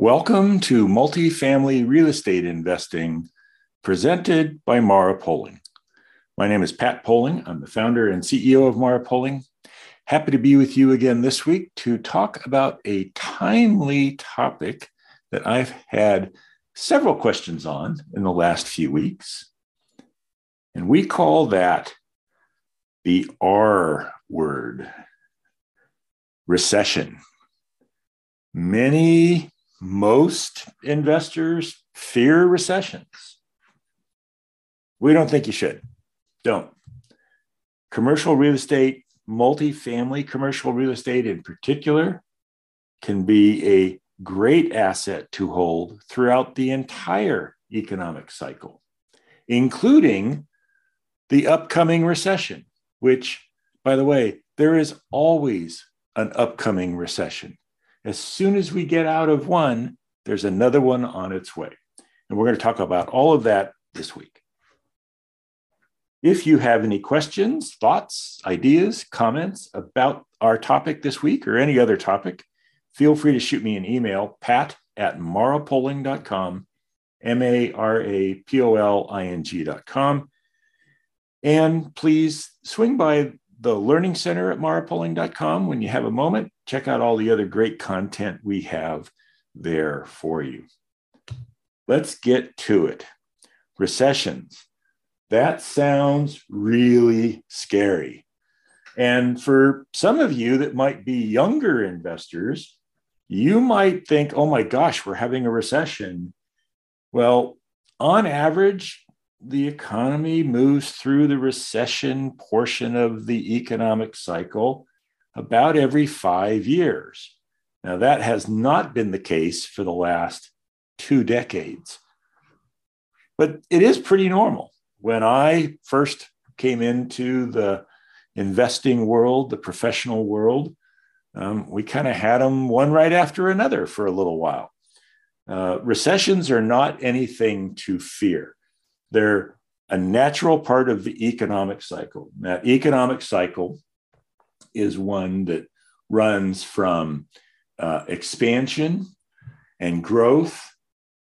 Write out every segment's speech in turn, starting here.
Welcome to Multifamily Real Estate Investing, presented by Mara Poling. My name is Pat Poling. I'm the founder and CEO of Mara Poling. Happy to be with you again this week to talk about a timely topic that I've had several questions on in the last few weeks. And we call that the R word recession. Many most investors fear recessions. We don't think you should. Don't. Commercial real estate, multifamily commercial real estate in particular, can be a great asset to hold throughout the entire economic cycle, including the upcoming recession, which, by the way, there is always an upcoming recession. As soon as we get out of one, there's another one on its way. And we're going to talk about all of that this week. If you have any questions, thoughts, ideas, comments about our topic this week or any other topic, feel free to shoot me an email, pat at marapoling.com, M A R A P O L I N G.com. And please swing by the Learning Center at marapoling.com when you have a moment. Check out all the other great content we have there for you. Let's get to it. Recessions. That sounds really scary. And for some of you that might be younger investors, you might think, oh my gosh, we're having a recession. Well, on average, the economy moves through the recession portion of the economic cycle about every five years. Now, that has not been the case for the last two decades, but it is pretty normal. When I first came into the investing world, the professional world, um, we kind of had them one right after another for a little while. Uh, recessions are not anything to fear. They're a natural part of the economic cycle. That economic cycle is one that runs from uh, expansion and growth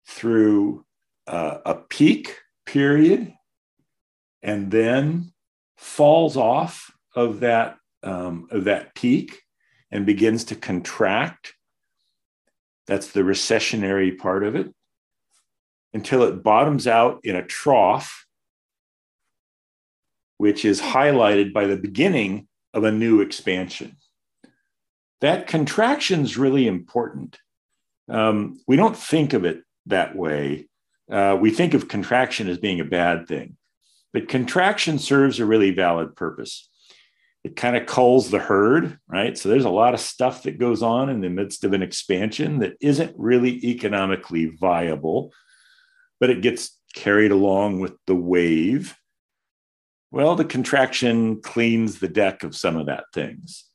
through uh, a peak period and then falls off of that um, of that peak and begins to contract that's the recessionary part of it until it bottoms out in a trough, which is highlighted by the beginning of a new expansion. That contraction is really important. Um, we don't think of it that way. Uh, we think of contraction as being a bad thing, but contraction serves a really valid purpose. It kind of culls the herd, right? So there's a lot of stuff that goes on in the midst of an expansion that isn't really economically viable but it gets carried along with the wave. Well, the contraction cleans the deck of some of that things.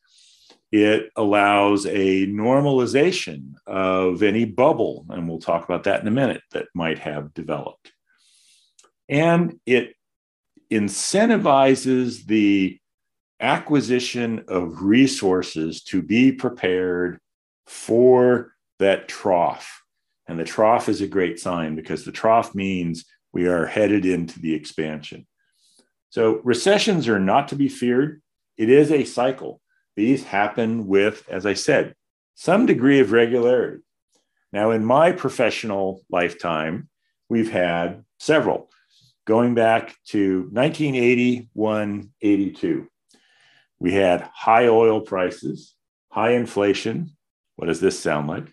It allows a normalization of any bubble, and we'll talk about that in a minute, that might have developed. And it incentivizes the acquisition of resources to be prepared for that trough and the trough is a great sign because the trough means we are headed into the expansion. So recessions are not to be feared. It is a cycle. These happen with, as I said, some degree of regularity. Now, in my professional lifetime, we've had several going back to 1981 82. We had high oil prices, high inflation. What does this sound like?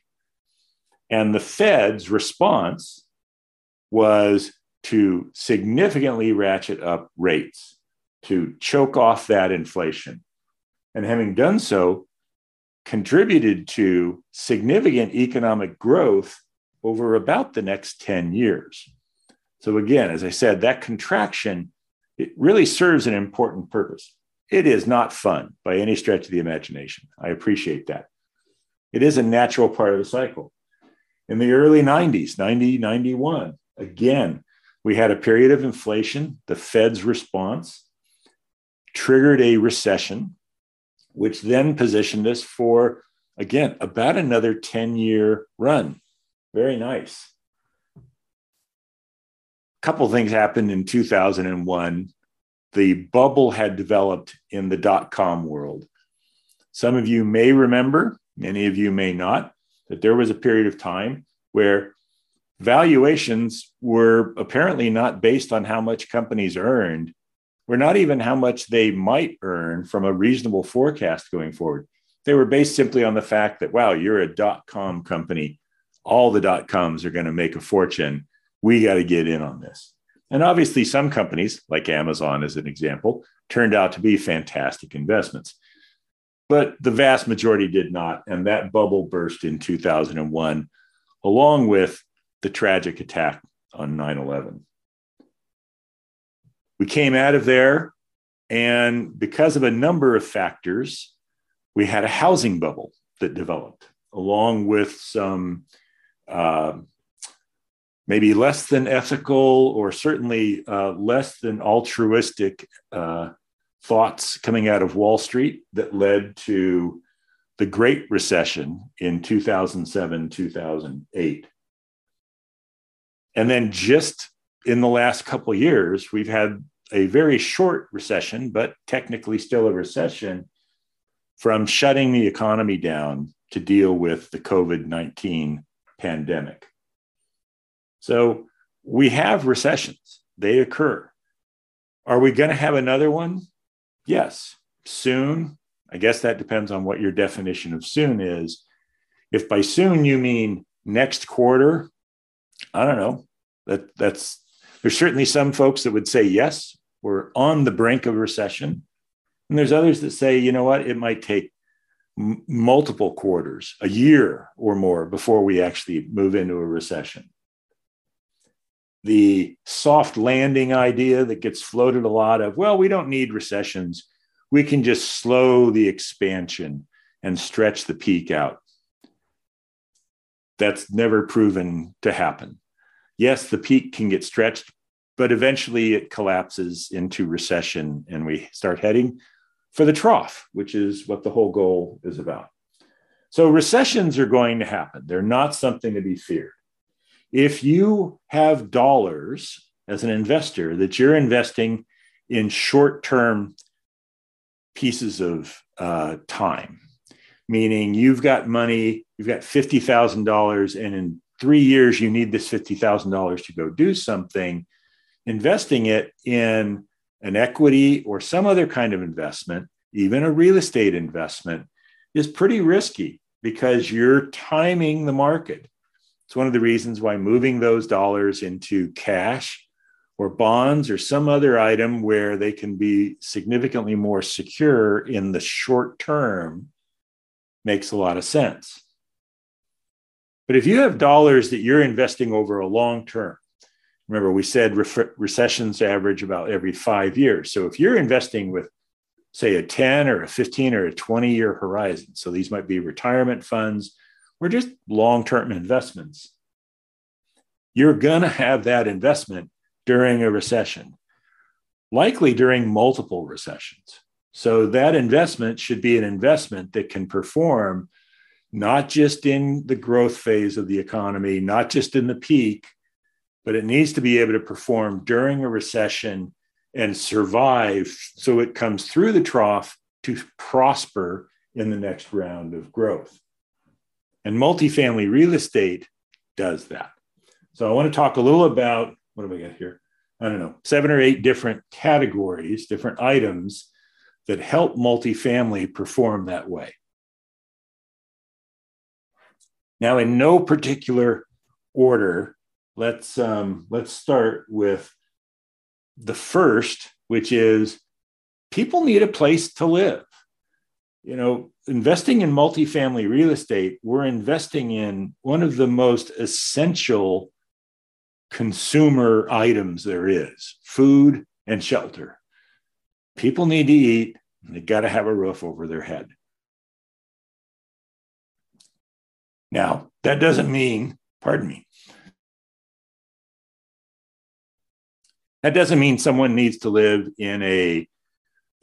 And the Fed's response was to significantly ratchet up rates to choke off that inflation. And having done so, contributed to significant economic growth over about the next 10 years. So, again, as I said, that contraction it really serves an important purpose. It is not fun by any stretch of the imagination. I appreciate that. It is a natural part of the cycle in the early 90s, 90, 91. Again, we had a period of inflation. The Fed's response triggered a recession, which then positioned us for, again, about another 10 year run. Very nice. A couple things happened in 2001. The bubble had developed in the dot com world. Some of you may remember, many of you may not, that there was a period of time where valuations were apparently not based on how much companies earned, were not even how much they might earn from a reasonable forecast going forward. They were based simply on the fact that, wow, you're a dot com company. All the dot coms are going to make a fortune. We got to get in on this. And obviously, some companies, like Amazon as an example, turned out to be fantastic investments. But the vast majority did not. And that bubble burst in 2001, along with the tragic attack on 9 11. We came out of there, and because of a number of factors, we had a housing bubble that developed, along with some uh, maybe less than ethical or certainly uh, less than altruistic uh, thoughts coming out of Wall Street that led to the Great Recession in 2007, 2008. And then just in the last couple years, we've had a very short recession, but technically still a recession from shutting the economy down to deal with the COVID 19 pandemic. So we have recessions, they occur. Are we going to have another one? Yes, soon. I guess that depends on what your definition of soon is. If by soon you mean next quarter, I don't know. That that's there's certainly some folks that would say yes, we're on the brink of recession. And there's others that say, you know what, it might take m- multiple quarters, a year or more before we actually move into a recession. The soft landing idea that gets floated a lot of, well, we don't need recessions. We can just slow the expansion and stretch the peak out. That's never proven to happen. Yes, the peak can get stretched, but eventually it collapses into recession and we start heading for the trough, which is what the whole goal is about. So recessions are going to happen. They're not something to be feared. If you have dollars as an investor that you're investing in short term pieces of uh, time, meaning you've got money, you've got $50,000, and in three years you need this $50,000 to go do something, investing it in an equity or some other kind of investment, even a real estate investment, is pretty risky because you're timing the market. It's one of the reasons why moving those dollars into cash or bonds or some other item where they can be significantly more secure in the short term makes a lot of sense. But if you have dollars that you're investing over a long term, remember we said re- recessions average about every five years. So if you're investing with, say, a 10 or a 15 or a 20 year horizon, so these might be retirement funds or just long term investments, you're going to have that investment during a recession, likely during multiple recessions. So that investment should be an investment that can perform not just in the growth phase of the economy, not just in the peak, but it needs to be able to perform during a recession and survive so it comes through the trough to prosper in the next round of growth. And multifamily real estate does that. So I want to talk a little about what do we got here? I don't know, seven or eight different categories, different items that help multifamily perform that way. Now, in no particular order, let's um, let's start with the first, which is people need a place to live. You know, investing in multifamily real estate, we're investing in one of the most essential consumer items there is food and shelter. People need to eat, they got to have a roof over their head. Now, that doesn't mean, pardon me, that doesn't mean someone needs to live in a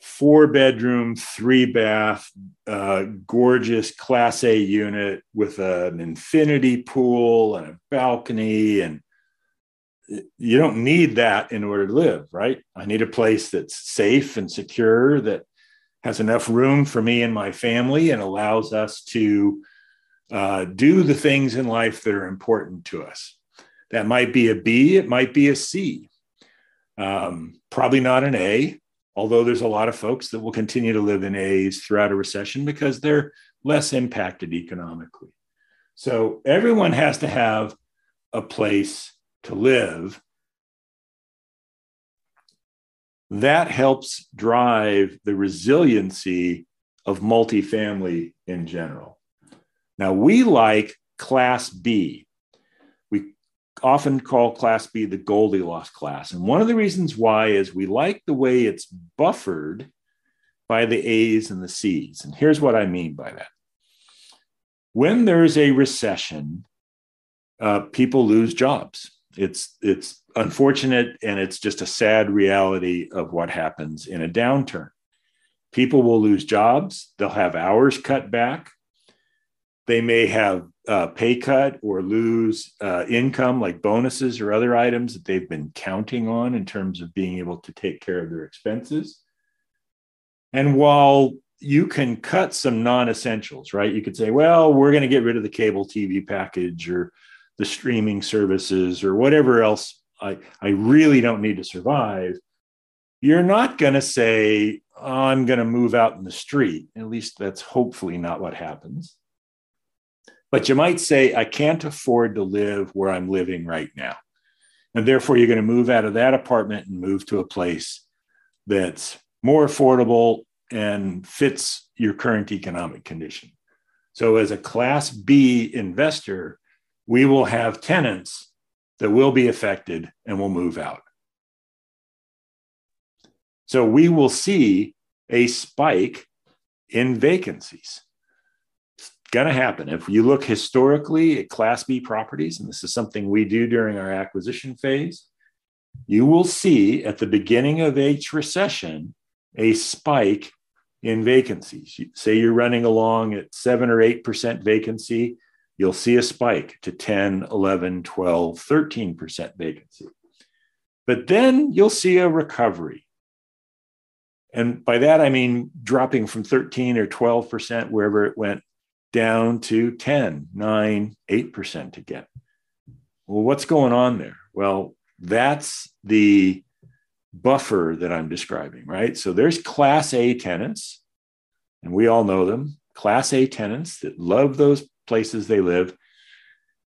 four bedroom, three bath, uh, gorgeous Class A unit with an infinity pool and a balcony. And you don't need that in order to live, right? I need a place that's safe and secure, that has enough room for me and my family, and allows us to uh, do the things in life that are important to us. That might be a B, it might be a C. Um, probably not an A, although there's a lot of folks that will continue to live in A's throughout a recession because they're less impacted economically. So everyone has to have a place to live. That helps drive the resiliency of multifamily in general. Now, we like Class B often call Class B the Goldilocks class. And one of the reasons why is we like the way it's buffered by the A's and the C's. And here's what I mean by that. When there's a recession, uh, people lose jobs. It's it's unfortunate and it's just a sad reality of what happens in a downturn. People will lose jobs. They'll have hours cut back. They may have uh, pay cut or lose uh, income like bonuses or other items that they've been counting on in terms of being able to take care of their expenses. And while you can cut some non essentials, right? You could say, well, we're going to get rid of the cable TV package or the streaming services or whatever else I, I really don't need to survive. You're not going to say, oh, I'm going to move out in the street. At least that's hopefully not what happens but you might say, I can't afford to live where I'm living right now. And therefore, you're going to move out of that apartment and move to a place that's more affordable and fits your current economic condition. So, as a Class B investor, we will have tenants that will be affected and will move out. So, we will see a spike in vacancies going to happen. If you look historically at Class B properties, and this is something we do during our acquisition phase, you will see at the beginning of each recession a spike in vacancies. Say you're running along at 7 or 8% vacancy, you'll see a spike to 10, 11, 12, 13% vacancy. But then you'll see a recovery. And by that, I mean dropping from 13 or 12%, wherever it went, down to 10, 9, 8% again. Well, what's going on there? Well, that's the buffer that I'm describing, right? So there's class A tenants, and we all know them, class A tenants that love those places they live.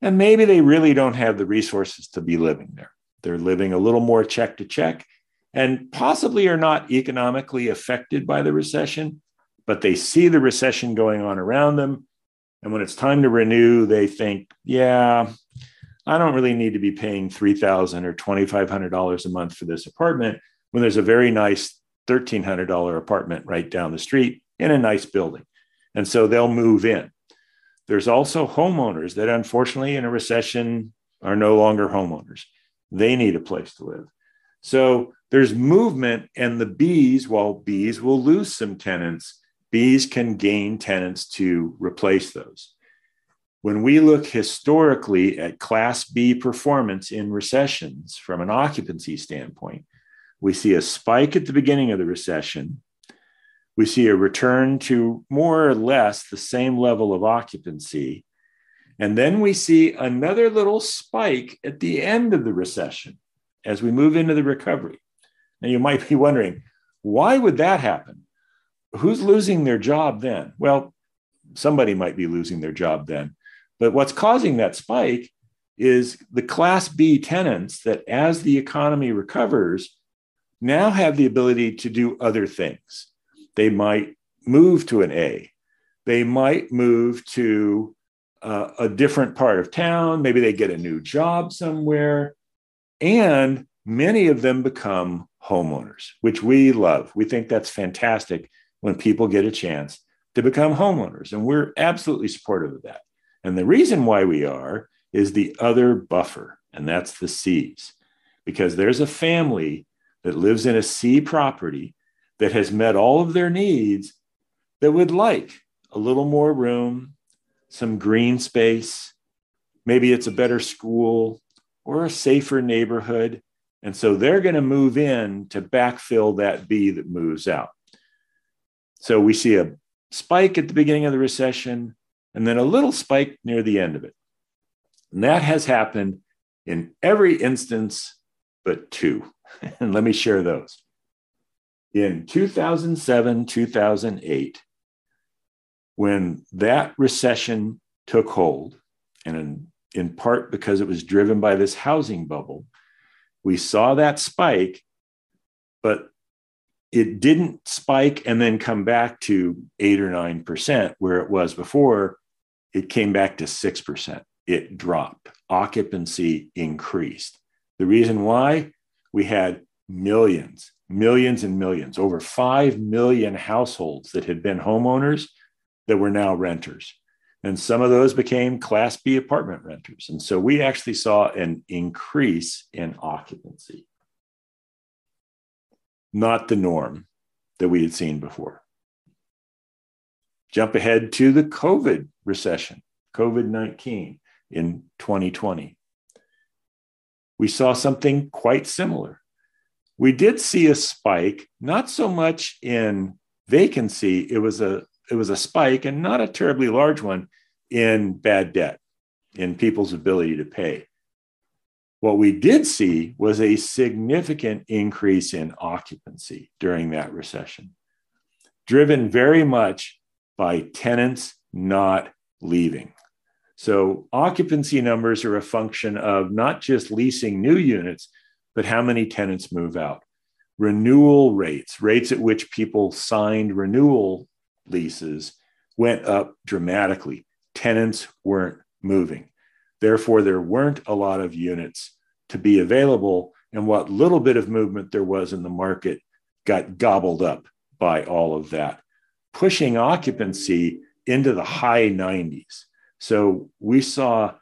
And maybe they really don't have the resources to be living there. They're living a little more check to check and possibly are not economically affected by the recession, but they see the recession going on around them and when it's time to renew, they think, yeah, I don't really need to be paying 3,000 or $2,500 a month for this apartment when there's a very nice $1,300 apartment right down the street in a nice building. And so they'll move in. There's also homeowners that, unfortunately, in a recession are no longer homeowners. They need a place to live. So there's movement, and the Bs, while Bs will lose some tenants, Bs can gain tenants to replace those. When we look historically at Class B performance in recessions from an occupancy standpoint, we see a spike at the beginning of the recession. We see a return to more or less the same level of occupancy. And then we see another little spike at the end of the recession as we move into the recovery. Now, you might be wondering, why would that happen? Who's losing their job then? Well, somebody might be losing their job then. But what's causing that spike is the Class B tenants that, as the economy recovers, now have the ability to do other things. They might move to an A, they might move to uh, a different part of town. Maybe they get a new job somewhere. And many of them become homeowners, which we love. We think that's fantastic when people get a chance to become homeowners. And we're absolutely supportive of that. And the reason why we are is the other buffer, and that's the C's, because there's a family that lives in a C property that has met all of their needs that would like a little more room, some green space. Maybe it's a better school or a safer neighborhood. And so they're going to move in to backfill that B that moves out. So we see a spike at the beginning of the recession and then a little spike near the end of it. And that has happened in every instance but two. and let me share those. In 2007, 2008, when that recession took hold, and in, in part because it was driven by this housing bubble, we saw that spike, but it didn't spike and then come back to eight or 9% where it was before. It came back to 6%. It dropped. Occupancy increased. The reason why we had millions, millions and millions, over 5 million households that had been homeowners that were now renters. And some of those became Class B apartment renters. And so we actually saw an increase in occupancy, not the norm that we had seen before. Jump ahead to the COVID recession, COVID 19 in 2020. We saw something quite similar. We did see a spike, not so much in vacancy, it was a it was a spike and not a terribly large one in bad debt, in people's ability to pay. What we did see was a significant increase in occupancy during that recession, driven very much by tenants not leaving. So, occupancy numbers are a function of not just leasing new units, but how many tenants move out. Renewal rates, rates at which people signed renewal leases went up dramatically. Tenants weren't moving. Therefore, there weren't a lot of units to be available. And what little bit of movement there was in the market got gobbled up by all of that, pushing occupancy into the high 90s. So we saw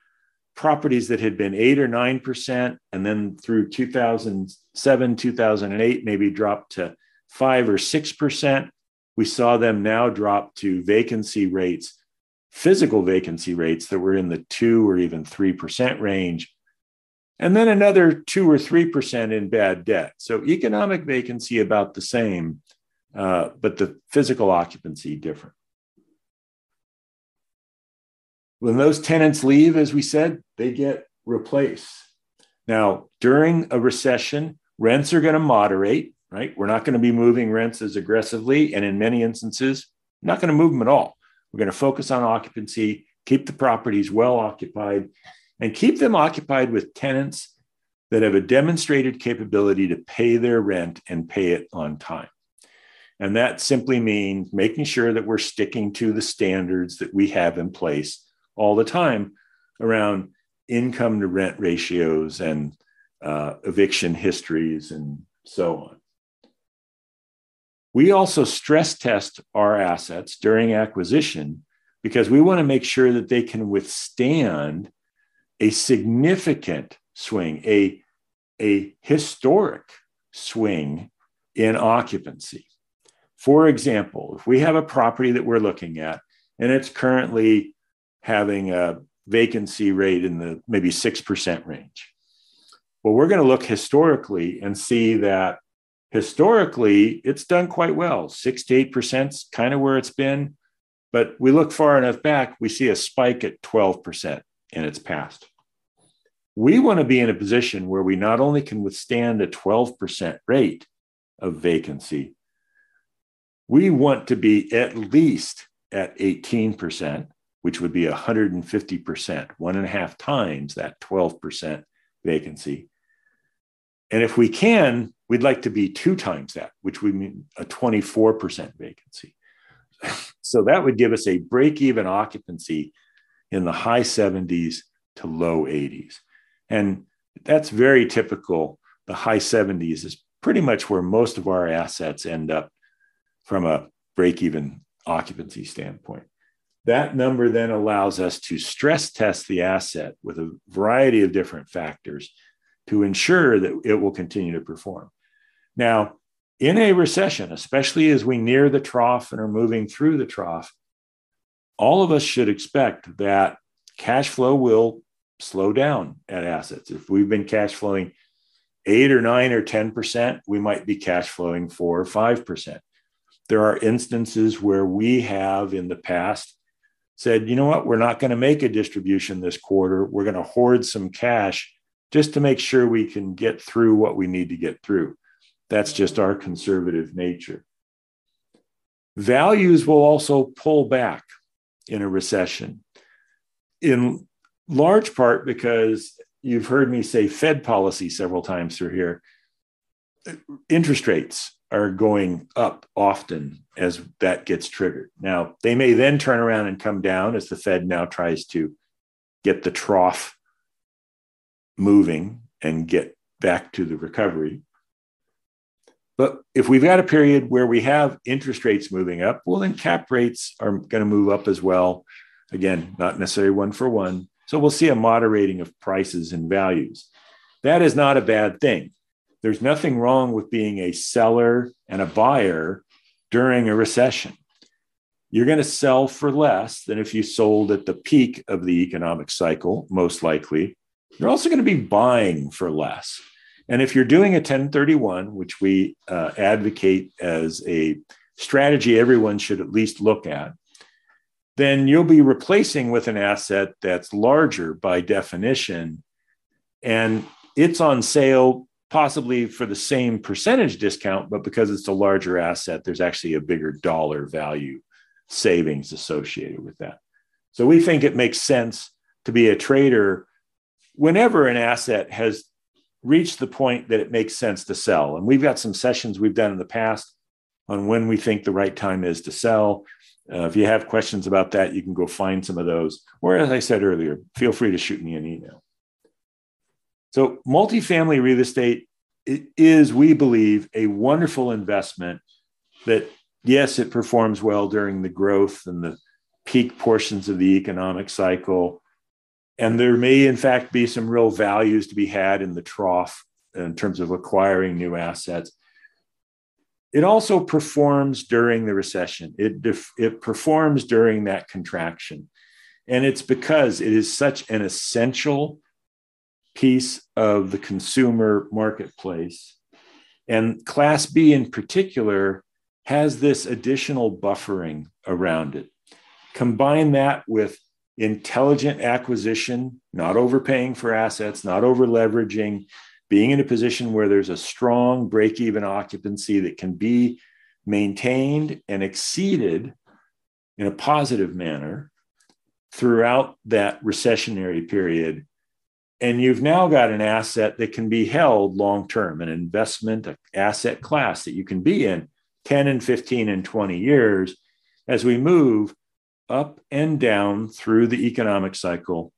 properties that had been eight or 9%, and then through 2007, 2008, maybe dropped to five or 6%. We saw them now drop to vacancy rates, physical vacancy rates that were in the two or even 3% range, and then another two or 3% in bad debt. So economic vacancy about the same, uh, but the physical occupancy different. When those tenants leave, as we said, they get replaced. Now, during a recession, rents are going to moderate right? We're not going to be moving rents as aggressively. And in many instances, not going to move them at all. We're going to focus on occupancy, keep the properties well occupied, and keep them occupied with tenants that have a demonstrated capability to pay their rent and pay it on time. And that simply means making sure that we're sticking to the standards that we have in place all the time around income to rent ratios and uh, eviction histories and so on. We also stress test our assets during acquisition because we want to make sure that they can withstand a significant swing, a, a historic swing in occupancy. For example, if we have a property that we're looking at and it's currently having a vacancy rate in the maybe 6% range, well, we're going to look historically and see that historically, it's done quite well. Six to eight percent is kind of where it's been. But we look far enough back, we see a spike at 12% in its past. We want to be in a position where we not only can withstand a 12% rate of vacancy, we want to be at least at 18%, which would be 150%, one and a half times that 12% vacancy. And if we can, we'd like to be two times that, which would mean a 24% vacancy. so that would give us a break even occupancy in the high 70s to low 80s. And that's very typical. The high 70s is pretty much where most of our assets end up from a break even occupancy standpoint. That number then allows us to stress test the asset with a variety of different factors to ensure that it will continue to perform. Now, in a recession, especially as we near the trough and are moving through the trough, all of us should expect that cash flow will slow down at assets. If we've been cash flowing eight or nine or 10%, we might be cash flowing four or 5%. There are instances where we have in the past said, you know what, we're not going to make a distribution this quarter. We're going to hoard some cash just to make sure we can get through what we need to get through. That's just our conservative nature. Values will also pull back in a recession, in large part because you've heard me say Fed policy several times through here. Interest rates are going up often as that gets triggered. Now, they may then turn around and come down as the Fed now tries to get the trough moving and get back to the recovery. But if we've got a period where we have interest rates moving up, well, then cap rates are going to move up as well. Again, not necessarily one for one. So we'll see a moderating of prices and values. That is not a bad thing. There's nothing wrong with being a seller and a buyer during a recession. You're going to sell for less than if you sold at the peak of the economic cycle, most likely. You're also going to be buying for less. And if you're doing a 1031, which we uh, advocate as a strategy everyone should at least look at, then you'll be replacing with an asset that's larger by definition. And it's on sale possibly for the same percentage discount, but because it's a larger asset, there's actually a bigger dollar value savings associated with that. So we think it makes sense to be a trader whenever an asset has reached the point that it makes sense to sell. And we've got some sessions we've done in the past on when we think the right time is to sell. Uh, if you have questions about that, you can go find some of those. Or, as I said earlier, feel free to shoot me an email. So, multifamily real estate is, we believe, a wonderful investment that, yes, it performs well during the growth and the peak portions of the economic cycle. And there may, in fact, be some real values to be had in the trough in terms of acquiring new assets. It also performs during the recession. It, def- it performs during that contraction. And it's because it is such an essential piece of the consumer marketplace. And Class B in particular has this additional buffering around it. Combine that with intelligent acquisition, not overpaying for assets, not over leveraging, being in a position where there's a strong break even occupancy that can be maintained and exceeded in a positive manner throughout that recessionary period. And you've now got an asset that can be held long term, an investment an asset class that you can be in 10 and 15 and 20 years. As we move up and down through the economic cycle.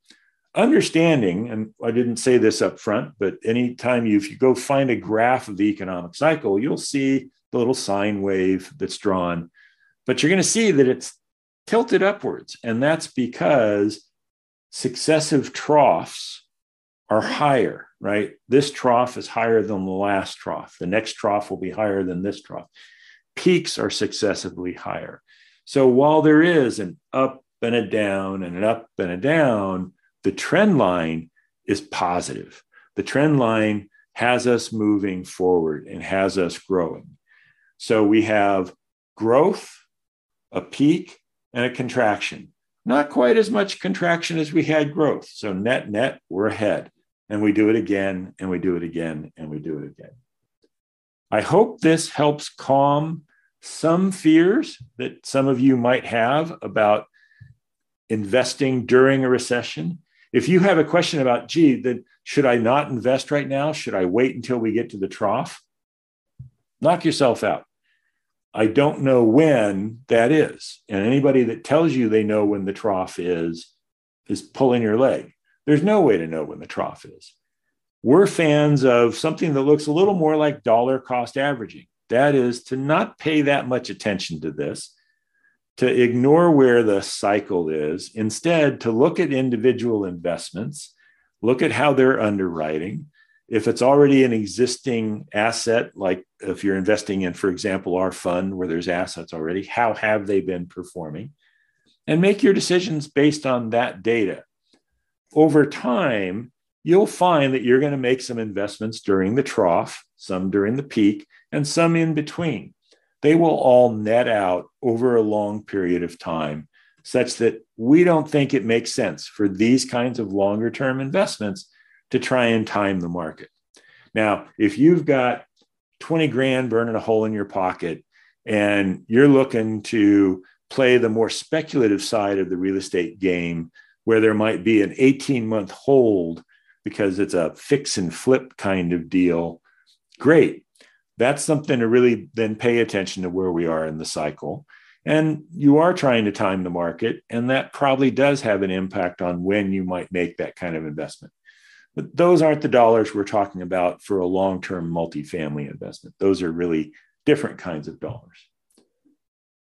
Understanding, and I didn't say this up front, but anytime you, if you go find a graph of the economic cycle, you'll see the little sine wave that's drawn. But you're going to see that it's tilted upwards. And that's because successive troughs are higher, right? This trough is higher than the last trough. The next trough will be higher than this trough. Peaks are successively higher. So while there is an up and a down and an up and a down, the trend line is positive. The trend line has us moving forward and has us growing. So we have growth, a peak, and a contraction. Not quite as much contraction as we had growth. So net net, we're ahead. And we do it again, and we do it again, and we do it again. I hope this helps calm some fears that some of you might have about investing during a recession. If you have a question about, gee, then should I not invest right now? Should I wait until we get to the trough? Knock yourself out. I don't know when that is. And anybody that tells you they know when the trough is, is pulling your leg. There's no way to know when the trough is. We're fans of something that looks a little more like dollar cost averaging. That is to not pay that much attention to this, to ignore where the cycle is, instead, to look at individual investments, look at how they're underwriting, if it's already an existing asset, like if you're investing in, for example, our fund where there's assets already, how have they been performing? And make your decisions based on that data. Over time, you'll find that you're going to make some investments during the trough, some during the peak, and some in between. They will all net out over a long period of time, such that we don't think it makes sense for these kinds of longer term investments to try and time the market. Now, if you've got 20 grand burning a hole in your pocket and you're looking to play the more speculative side of the real estate game, where there might be an 18 month hold because it's a fix and flip kind of deal, great. That's something to really then pay attention to where we are in the cycle. And you are trying to time the market, and that probably does have an impact on when you might make that kind of investment. But those aren't the dollars we're talking about for a long term multifamily investment. Those are really different kinds of dollars.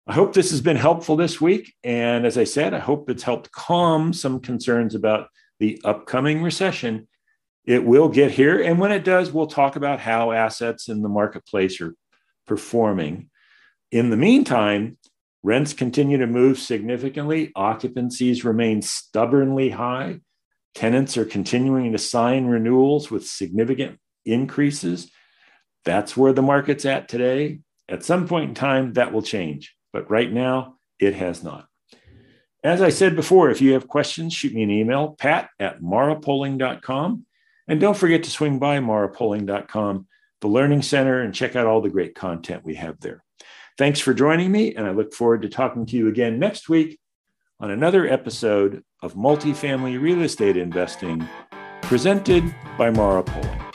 I hope this has been helpful this week. And as I said, I hope it's helped calm some concerns about the upcoming recession. It will get here. And when it does, we'll talk about how assets in the marketplace are performing. In the meantime, rents continue to move significantly, occupancies remain stubbornly high. Tenants are continuing to sign renewals with significant increases. That's where the market's at today. At some point in time, that will change, but right now, it has not. As I said before, if you have questions, shoot me an email, pat at marapoling.com. And don't forget to swing by marapoling.com, the Learning Center, and check out all the great content we have there. Thanks for joining me, and I look forward to talking to you again next week on another episode of Multifamily Real Estate Investing presented by Mara Poling.